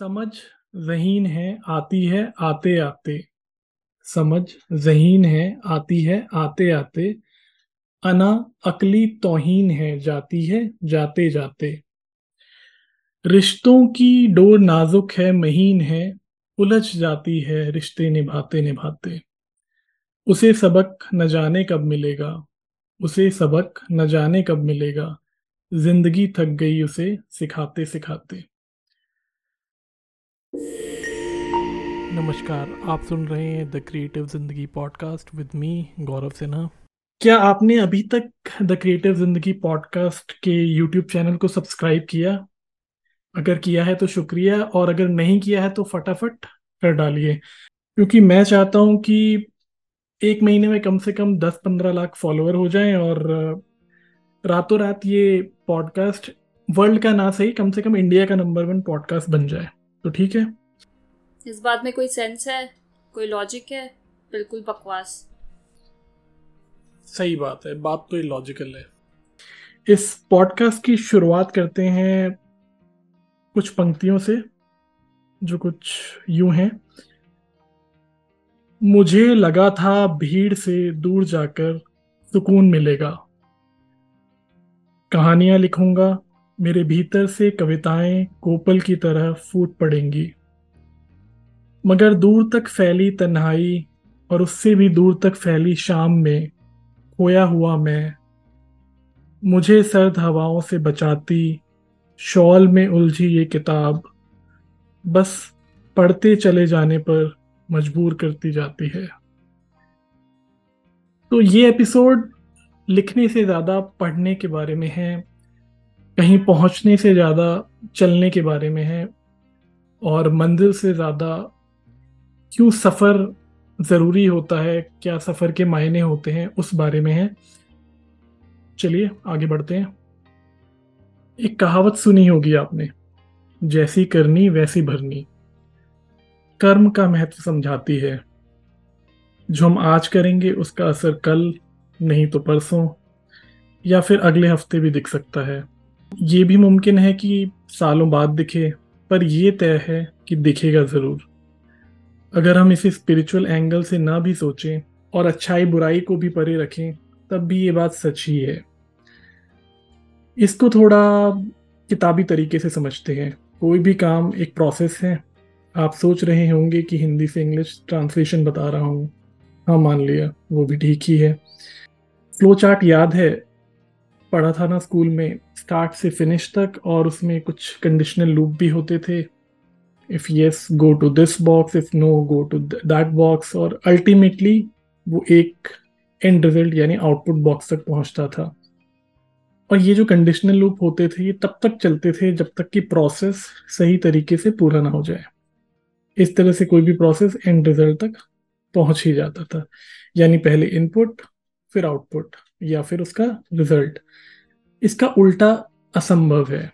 समझ जहीन है, आती है, आते आते। समझ जहीन है, आती है, आते आते। अना अकली तोहीन है, जाती है, जाते जाते। रिश्तों की डोर नाजुक है, महीन है। उलझ जाती है, रिश्ते निभाते निभाते। उसे सबक न जाने कब मिलेगा। उसे सबक न जाने कब मिलेगा। ज़िंदगी थक गई उसे सिखाते सिखाते। नमस्कार, आप सुन रहे हैं the creative Zindagi podcast with me Gaurav Sinha. क्या आपने अभी तक द क्रिएटिव ज़िंदगी पॉडकास्ट के यूट्यूब चैनल को सब्सक्राइब किया? अगर किया है तो शुक्रिया, और अगर नहीं किया है तो फटाफट कर डालिए। क्योंकि मैं चाहता हूँ कि एक महीने में कम से कम दस पंद्रह लाख फॉलोअर हो जाएँ, और रातों रात ये पॉडकास्ट वर्ल्ड का ना सही, कम से कम इंडिया का नंबर वन पॉडकास्ट बन जाए। तो ठीक है। इस बात में कोई सेंस है? कोई लॉजिक है? बिल्कुल बकवास। सही बात है बात तो लॉजिकल है। इस पॉडकास्ट की शुरुआत करते हैं कुछ पंक्तियों से जो कुछ यूँ हैं। मुझे लगा था भीड़ से दूर जाकर सुकून मिलेगा। कहानियाँ लिखूँगा मेरे भीतर से कविताएँ कोपल की तरह फूट पड़ेंगी। मगर दूर तक फैली तन्हाई और उससे भी दूर तक फैली शाम में खोया हुआ मैं, मुझे सर्द हवाओं से बचाती, शॉल में उलझी ये किताब, बस पढ़ते चले जाने पर मजबूर करती जाती है। तो ये एपिसोड लिखने से ज़्यादा पढ़ने के बारे में है। कहीं पहुँचने से ज़्यादा, चलने के बारे में है और मंजिल से ज़्यादा क्यों सफ़र ज़रूरी होता है, क्या सफ़र के मायने होते हैं, उस बारे में है। चलिए, आगे बढ़ते हैं। एक कहावत सुनी होगी आपने, जैसी करनी वैसी भरनी। कर्म का महत्व समझाती है। जो हम आज करेंगे, उसका असर कल, नहीं तो परसों, या फिर अगले हफ़्ते भी दिख सकता है। ये भी मुमकिन है कि सालों बाद दिखे, पर यह तय है कि दिखेगा ज़रूर। अगर हम इसे स्पिरिचुअल एंगल से ना भी सोचें और अच्छाई बुराई को भी परे रखें, तब भी ये बात सच ही है। इसको थोड़ा किताबी तरीके से समझते हैं। कोई भी काम एक प्रोसेस है। आप सोच रहे होंगे कि हिंदी से इंग्लिश ट्रांसलेशन बता रहा हूँ। हाँ मान लिया, वो भी ठीक ही है। फ्लो चार्ट याद है पढ़ा था ना स्कूल में स्टार्ट से फिनिश तक, और उसमें कुछ कंडीशनल लूप भी होते थे। If yes go to this box if no go to that box और अल्टीमेटली वो एक एंड रिज़ल्ट यानी आउटपुट बॉक्स तक पहुँचता था। और ये जो कंडीशनल लूप होते थे, ये तब तक चलते थे जब तक कि प्रोसेस सही तरीके से पूरा ना हो जाए। इस तरह से कोई भी प्रोसेस एंड रिज़ल्ट तक पहुँच ही जाता था। यानी पहले इनपुट फिर आउटपुट या फिर उसका रिज़ल्ट इसका उल्टा असंभव है।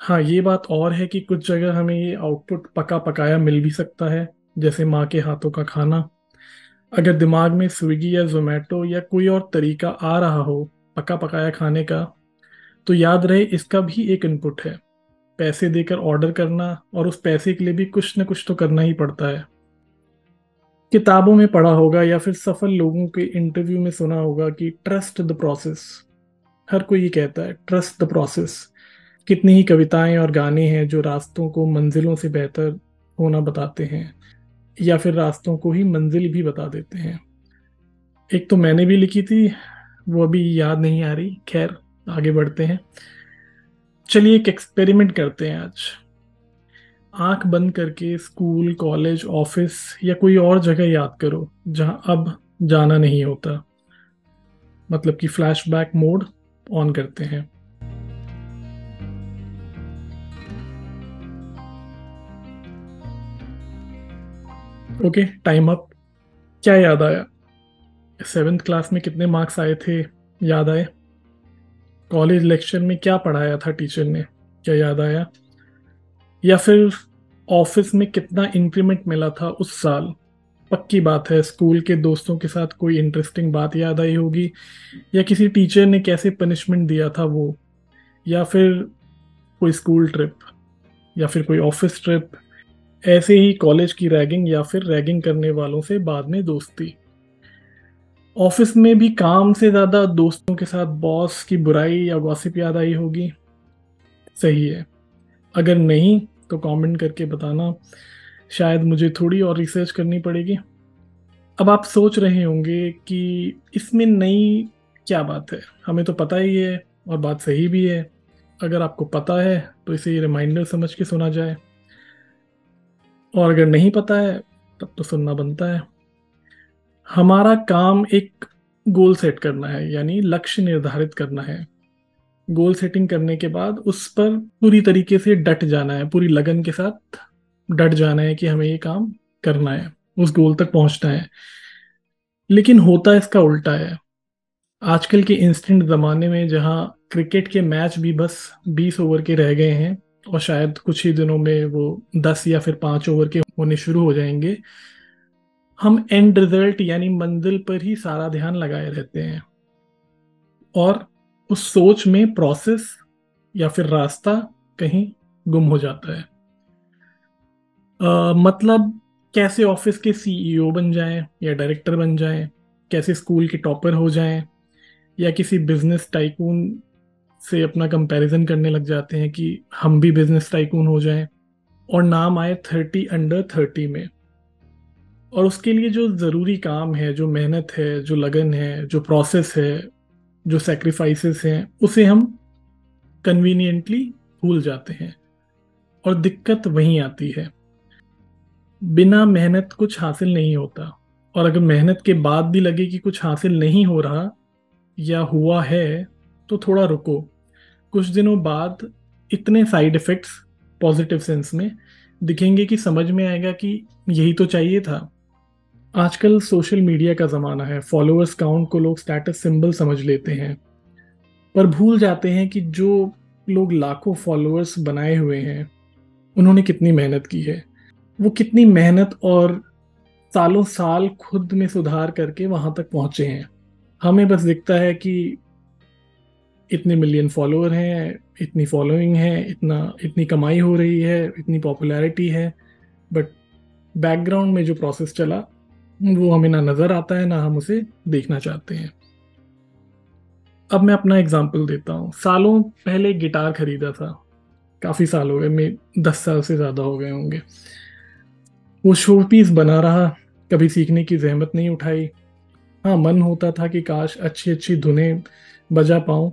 हाँ ये बात और है कि कुछ जगह हमें ये आउटपुट पका पकाया मिल भी सकता है, जैसे माँ के हाथों का खाना। अगर दिमाग में स्विगी या जोमेटो या कोई और तरीका आ रहा हो पका पकाया खाने का तो याद रहे इसका भी एक इनपुट है। पैसे देकर ऑर्डर करना और उस पैसे के लिए भी कुछ न कुछ तो करना ही पड़ता है। किताबों में पढ़ा होगा या फिर सफल लोगों के इंटरव्यू में सुना होगा कि ट्रस्ट द प्रोसेस हर कोई ये कहता है ट्रस्ट द प्रोसेस कितनी ही कविताएँ और गाने हैं जो रास्तों को मंजिलों से बेहतर होना बताते हैं, या फिर रास्तों को ही मंजिल भी बता देते हैं। एक तो मैंने भी लिखी थी, वो अभी याद नहीं आ रही। खैर, आगे बढ़ते हैं। चलिए एक एक्सपेरिमेंट करते हैं आज। आँख बंद करके स्कूल, कॉलेज, ऑफ़िस या कोई और जगह याद करो, जहाँ अब जाना नहीं होता। मतलब कि फ्लैशबैक मोड ऑन करते हैं। ओके टाइम अप क्या याद आया? सेवेंथ क्लास में कितने मार्क्स आए थे? याद आए? कॉलेज लेक्चर में क्या पढ़ाया था टीचर ने? क्या याद आया? या फिर ऑफ़िस में कितना इंक्रीमेंट मिला था उस साल? पक्की बात है स्कूल के दोस्तों के साथ कोई इंटरेस्टिंग बात याद आई होगी, या किसी टीचर ने कैसे पनिशमेंट दिया था वो? या फिर कोई स्कूल ट्रिप या फिर कोई ऑफ़िस ट्रिप ऐसे ही कॉलेज की रैगिंग या फिर रैगिंग करने वालों से बाद में दोस्ती। ऑफ़िस में भी काम से ज़्यादा दोस्तों के साथ बॉस की बुराई या गॉसिप याद आई होगी। सही है। अगर नहीं तो कमेंट करके बताना। शायद मुझे थोड़ी और रिसर्च करनी पड़ेगी। अब आप सोच रहे होंगे कि इसमें नई क्या बात है? हमें तो पता ही है और बात सही भी है। अगर आपको पता है तो इसे रिमाइंडर समझ के सुना जाए। और अगर नहीं पता है, तब तो सुनना बनता है। हमारा काम एक गोल सेट करना है, यानी लक्ष्य निर्धारित करना है। गोल सेटिंग करने के बाद उस पर पूरी तरीके से डट जाना है, पूरी लगन के साथ डट जाना है कि हमें ये काम करना है, उस गोल तक पहुँचना है। लेकिन होता इसका उल्टा है। आजकल के इंस्टेंट ज़माने में जहाँ क्रिकेट के मैच भी बस 20 ओवर के रह गए हैं और शायद कुछ ही दिनों में वो 10 या फिर 5 ओवर के होने शुरू हो जाएँगे, हम एंड रिज़ल्ट यानी मंजिल पर ही सारा ध्यान लगाए रहते हैं। और उस सोच में प्रोसेस या फिर रास्ता कहीं गुम हो जाता है। आ, मतलब कैसे ऑफ़िस के सीईओ बन जाएँ या डायरेक्टर बन जाएँ कैसे स्कूल के टॉपर हो जाएँ या किसी बिज़नेस टाइकून से अपना कंपैरिजन करने लग जाते हैं कि हम भी बिज़नेस टाइकून हो जाएँ और नाम आए थर्टी अंडर थर्टी में। और उसके लिए जो ज़रूरी काम है जो मेहनत है जो लगन है जो प्रोसेस है जो सेक्रीफाइसेस हैं, उसे हम कन्वीनियंटली भूल जाते हैं और दिक्कत वहीं आती है। बिना मेहनत कुछ हासिल नहीं होता और अगर मेहनत के बाद भी लगे कि कुछ हासिल नहीं हो रहा या हुआ है तो थोड़ा रुको। कुछ दिनों बाद इतने साइड इफ़ेक्ट्स पॉजिटिव सेंस में दिखेंगे कि समझ में आएगा कि यही तो चाहिए था। आजकल सोशल मीडिया का ज़माना है। फॉलोअर्स काउंट को लोग स्टेटस सिंबल समझ लेते हैं। पर भूल जाते हैं कि जो लोग लाखों फॉलोअर्स बनाए हुए हैं, उन्होंने कितनी मेहनत की है। वो कितनी मेहनत और सालों साल खुद में सुधार करके वहाँ तक पहुँचे हैं। हमें बस दिखता है कि इतने मिलियन फॉलोअर हैं, इतनी फॉलोइंग है, इतना, इतनी कमाई हो रही है, इतनी पॉपुलैरिटी है। बट बैकग्राउंड में जो प्रोसेस चला वो हमें ना नज़र आता है, ना हम उसे देखना चाहते हैं। अब मैं अपना एग्ज़ाम्पल देता हूँ। सालों पहले गिटार खरीदा था। काफ़ी साल हो गए, मैं दस साल से ज़्यादा हो गए होंगे। वो शो पीस बना रहा, कभी सीखने की जहमत नहीं उठाई। हाँ मन होता था कि काश अच्छी अच्छी धुनें बजा पाऊँ।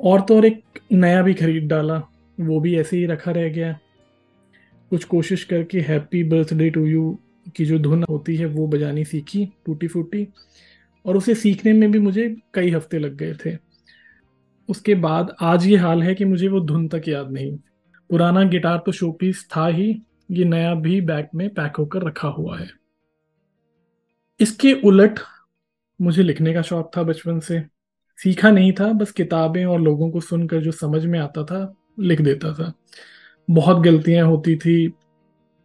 और तो और एक नया भी खरीद डाला। वो भी ऐसे ही रखा रह गया। कुछ कोशिश करके हैप्पी बर्थडे टू यू की जो धुन होती है वो बजानी सीखी, टूटी फूटी, और उसे सीखने में भी मुझे कई हफ़्ते लग गए थे। उसके बाद आज ये हाल है कि मुझे वो धुन तक याद नहीं। पुराना गिटार तो शोपीस था ही, ये नया भी बैग में पैक होकर रखा हुआ है। इसके उलट मुझे लिखने का शौक था बचपन से। सीखा नहीं था, बस किताबें और लोगों को सुनकर जो समझ में आता था, लिख देता था। बहुत गलतियाँ होती थी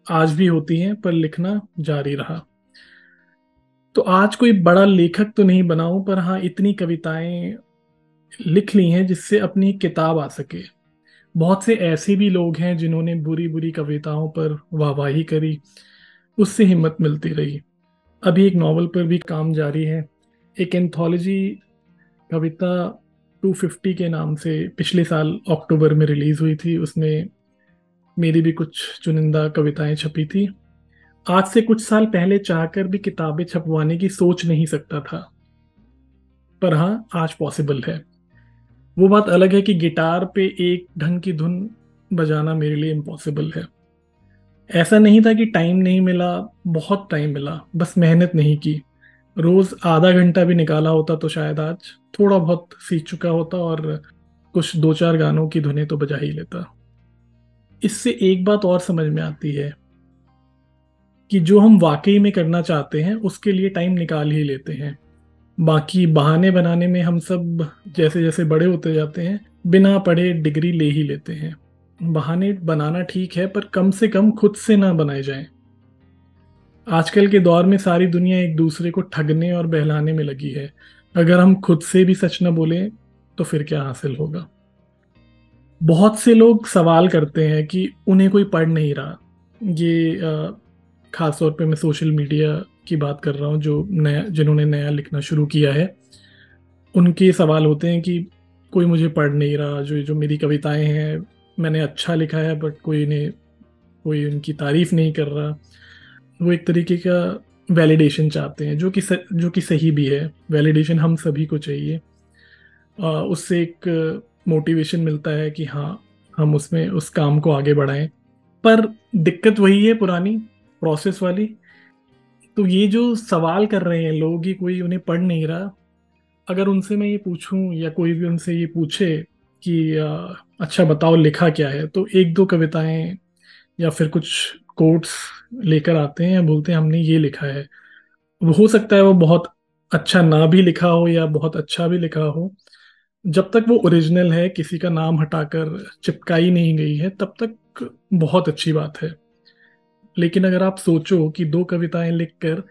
आज भी होती हैं, पर लिखना जारी रहा। तो आज कोई बड़ा लेखक तो नहीं बनाऊँ पर हाँ इतनी कविताएँ लिख ली हैं जिससे अपनी किताब आ सके। बहुत से ऐसे भी लोग हैं जिन्होंने बुरी बुरी कविताओं पर वाहवाही करी, उससे हिम्मत मिलती रही। अभी एक नावल पर भी काम जारी है। एक एंथोलॉजी कविता 250 के नाम से पिछले साल अक्टूबर में रिलीज़ हुई थी, उसमें मेरी भी कुछ चुनिंदा कविताएँ छपी थी। आज से कुछ साल पहले चाहकर भी किताबें छपवाने की सोच नहीं सकता था। पर हाँ आज पॉसिबल है। वो बात अलग है कि गिटार पे एक ढंग की धुन बजाना मेरे लिए इम्पॉसिबल है। ऐसा नहीं था कि टाइम नहीं मिला, बहुत टाइम मिला, बस मेहनत नहीं की। रोज आधा घंटा भी निकाला होता तो शायद आज थोड़ा बहुत सीख चुका होता और कुछ दो चार गानों की धुनें तो बजा ही लेता। इससे एक बात और समझ में आती है कि जो हम वाकई में करना चाहते हैं, उसके लिए टाइम निकाल ही लेते हैं। बाकी बहाने बनाने में हम सब जैसे जैसे बड़े होते जाते हैं, बिना पढ़े डिग्री ले ही लेते हैं। बहाने बनाना ठीक है, पर कम से कम खुद से ना बनाए जाएँ। आजकल के दौर में सारी दुनिया एक दूसरे को ठगने और बहलाने में लगी है। अगर हम खुद से भी सच न बोलें तो फिर क्या हासिल होगा? बहुत से लोग सवाल करते हैं कि उन्हें कोई पढ़ नहीं रहा। ये ख़ास तौर पे मैं सोशल मीडिया की बात कर रहा हूँ, जो नया, जिन्होंने नया लिखना शुरू किया है। उनके सवाल होते हैं कि कोई मुझे पढ़ नहीं रहा, जो जो मेरी कविताएँ हैं, मैंने अच्छा लिखा है, बट कोई इन्हें कोई उनकी तारीफ़ नहीं कर रहा। वो एक तरीके का वैलिडेशन चाहते हैं, जो कि जो कि सही भी है। वैलिडेशन हम सभी को चाहिए। उससे एक मोटिवेशन मिलता है कि हाँ हम उसमें, उस काम को आगे बढ़ाएँ। पर दिक्कत वही है पुरानी प्रोसेस वाली। तो ये जो सवाल कर रहे हैं लोग कि कोई उन्हें पढ़ नहीं रहा, अगर उनसे मैं ये पूछूँ या कोई भी उनसे ये पूछे कि अच्छा बताओ लिखा क्या है? तो एक दो कविताएँ या फिर कुछ कोट्स लेकर आते हैं या बोलते हैं, हमने ये लिखा है। हो सकता है वो बहुत अच्छा ना भी लिखा हो या बहुत अच्छा भी लिखा हो जब तक वो ओरिजिनल है, किसी का नाम हटाकर चिपकाई नहीं गई है, तब तक बहुत अच्छी बात है। लेकिन अगर आप सोचो कि दो कविताएँ लिखकर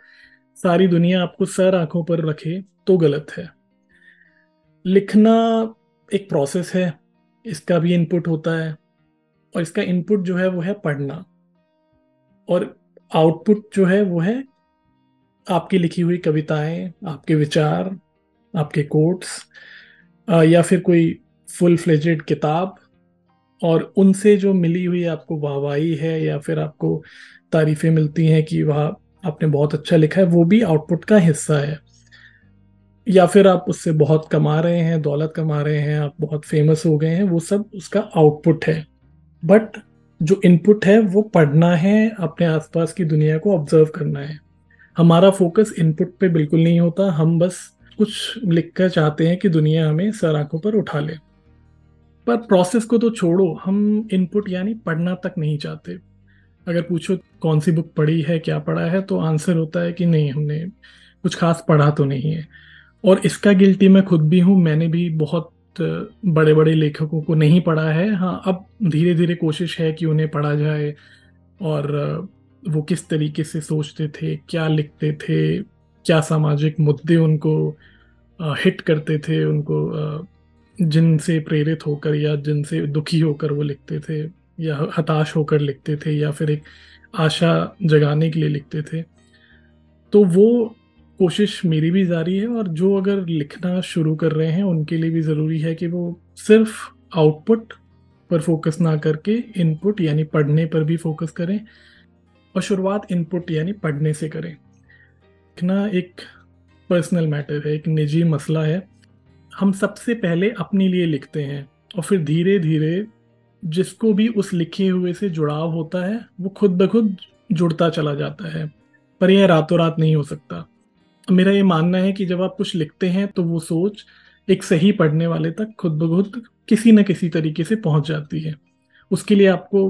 सारी दुनिया आपको सर आँखों पर रखे तो गलत है। लिखना एक प्रोसेस है, इसका भी इनपुट होता है, और इसका इनपुट जो है वो है पढ़ना। और आउटपुट जो है वो है आपकी लिखी हुई कविताएँ, आपके विचार, आपके कोट्स या फिर कोई फुल फ्लेजेड किताब, और उनसे जो मिली हुई आपको वाहवाही है, या फिर आपको तारीफें मिलती हैं कि वह, आपने बहुत अच्छा लिखा है, वो भी आउटपुट का हिस्सा है। या फिर आप उससे बहुत कमा रहे हैं, दौलत कमा रहे हैं, आप बहुत फ़ेमस हो गए हैं, वो सब उसका आउटपुट है। बट जो इनपुट है, वो पढ़ना है, अपने आसपास की दुनिया को ऑब्ज़र्व करना है। हमारा फोकस इनपुट पे बिल्कुल नहीं होता, हम बस कुछ लिखकर चाहते हैं कि दुनिया हमें सर आँखों पर उठा ले। पर प्रोसेस को तो छोड़ो, हम इनपुट यानी पढ़ना तक नहीं चाहते। अगर पूछो कौन सी बुक पढ़ी है, क्या पढ़ा है तो आंसर होता है कि नहीं, हमने कुछ खास पढ़ा तो नहीं है। और इसका गिल्टी मैं खुद भी हूँ, मैंने भी बहुत बड़े बड़े लेखकों को नहीं पढ़ा है। हाँ अब धीरे धीरे कोशिश है कि उन्हें पढ़ा जाए और वो किस तरीके से सोचते थे, क्या लिखते थे क्या सामाजिक मुद्दे उनको हिट करते थे, उनको जिनसे प्रेरित होकर या जिनसे दुखी होकर वो लिखते थे या हताश होकर लिखते थे या फिर एक आशा जगाने के लिए लिखते थे। तो वो कोशिश मेरी भी जारी है और जो अगर लिखना शुरू कर रहे हैं, उनके लिए भी ज़रूरी है कि वो सिर्फ़ आउटपुट पर फोकस ना करके इनपुट यानी पढ़ने पर भी फोकस करें और शुरुआत इनपुट यानी पढ़ने से करें। लिखना एक पर्सनल मैटर है, एक निजी मसला है। हम सबसे पहले अपने लिए लिखते हैं और फिर धीरे धीरे जिसको भी उस लिखे हुए से जुड़ाव होता है, वो खुद ब खुद जुड़ता चला जाता है, पर यह रातों रात नहीं हो सकता। मेरा ये मानना है कि जब आप कुछ लिखते हैं तो वो सोच एक सही पढ़ने वाले तक खुद ब खुद किसी न किसी तरीके से पहुँच जाती है। उसके लिए आपको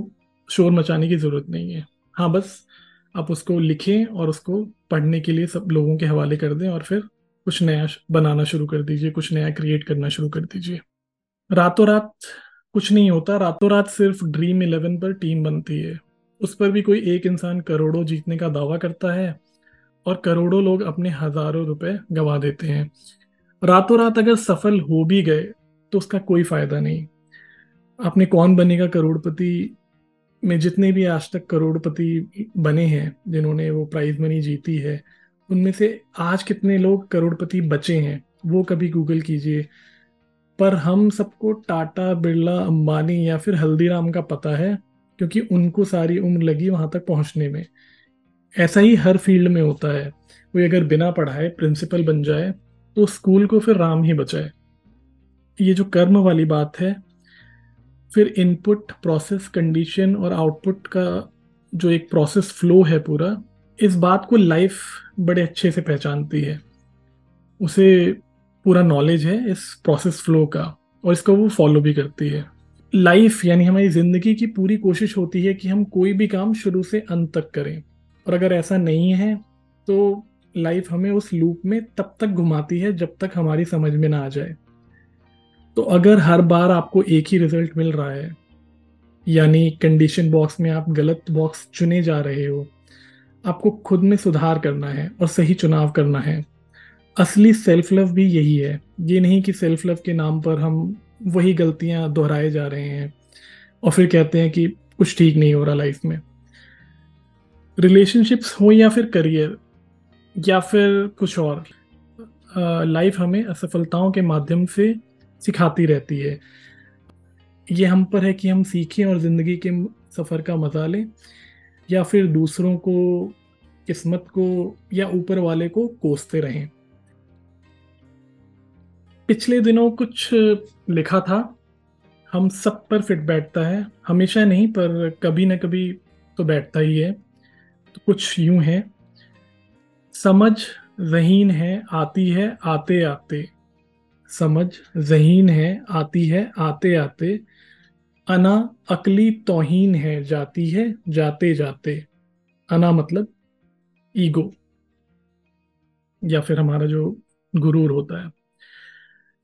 शोर मचाने की ज़रूरत नहीं है। हाँ बस आप उसको लिखें और उसको पढ़ने के लिए सब लोगों के हवाले कर दें और फिर कुछ नया बनाना शुरू कर दीजिए, कुछ नया क्रिएट करना शुरू कर दीजिए। रातों रात कुछ नहीं होता, रातों रात सिर्फ़ ड्रीम इलेवन पर टीम बनती है। उस पर भी कोई एक इंसान करोड़ों जीतने का दावा करता है और करोड़ों लोग अपने हज़ारों रुपए गवा देते हैं। रातों रात अगर सफल हो भी गए तो उसका कोई फ़ायदा नहीं। आपने कौन बनेगा करोड़पति? में जितने भी आज तक करोड़पति बने हैं, जिन्होंने वो प्राइज मनी जीती है, उनमें से आज कितने लोग करोड़पति बचे हैं, वो कभी गूगल कीजिए। पर हम सबको टाटा बिरला अंबानी या फिर हल्दीराम का पता है, क्योंकि उनको सारी उम्र लगी वहाँ तक पहुँचने में। ऐसा ही हर फ़ील्ड में होता है। कोई अगर बिना पढ़ाए प्रिंसिपल बन जाए तो स्कूल को फिर राम ही बचाए। ये जो कर्म वाली बात है फिर इनपुट प्रोसेस कंडीशन और आउटपुट का जो एक प्रोसेस फ्लो है पूरा, इस बात को लाइफ बड़े अच्छे से पहचानती है। उसे पूरा नॉलेज है इस प्रोसेस फ्लो का और इसको वो फॉलो भी करती है। लाइफ यानी हमारी ज़िंदगी की पूरी कोशिश होती है कि हम कोई भी काम शुरू से अंत तक करें। और अगर ऐसा नहीं है तो लाइफ हमें उस लूप में तब तक घुमाती है जब तक हमारी समझ में ना आ जाए। तो अगर हर बार आपको एक ही रिज़ल्ट मिल रहा है, यानी कंडीशन बॉक्स में आप गलत बॉक्स चुने जा रहे हो, आपको खुद में सुधार करना है और सही चुनाव करना है। असली सेल्फ लव भी यही है। ये नहीं कि सेल्फ लव के नाम पर हम वही गलतियाँ दोहराए जा रहे हैं और फिर कहते हैं कि कुछ ठीक नहीं हो रहा लाइफ में। रिलेशनशिप्स हो या फिर करियर या फिर कुछ और लाइफ हमें असफलताओं के माध्यम से सिखाती रहती है। ये हम पर है कि हम सीखें और ज़िंदगी के सफ़र का मज़ा लें, या फिर दूसरों को, किस्मत को, या ऊपर वाले को कोसते रहें। पिछले दिनों कुछ लिखा था। हम सब पर फिट बैठता है। हमेशा नहीं, पर कभी ना कभी तो बैठता ही है। तो कुछ यूँ है। समझ जहीन है, आती है आते आते समझ जहीन है, आती है, आते आते। अना अकली तोहीन है, जाती है, जाते जाते। अना मतलब ईगो। या फिर हमारा जो गुरूर होता है।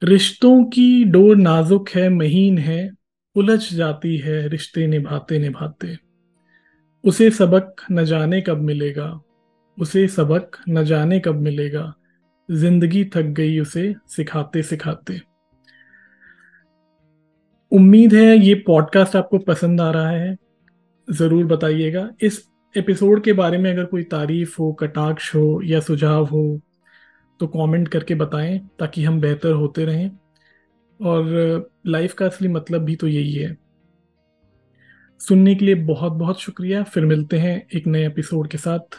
रिश्तों की डोर नाजुक है, महीन है, उलझ जाती है, रिश्ते निभाते निभाते। उसे सबक न जाने कब मिलेगा। उसे सबक न जाने कब मिलेगा। ज़िंदगी थक गई उसे सिखाते सिखाते। उम्मीद है ये पॉडकास्ट आपको पसंद आ रहा है। ज़रूर बताइएगा। इस एपिसोड के बारे में अगर कोई तारीफ़ हो, कटाक्ष हो या सुझाव हो तो कमेंट करके बताएँ ताकि हम बेहतर होते रहें। और लाइफ का असली मतलब भी तो यही है। सुनने के लिए बहुत बहुत शुक्रिया। फिर मिलते हैं एक नए एपिसोड के साथ।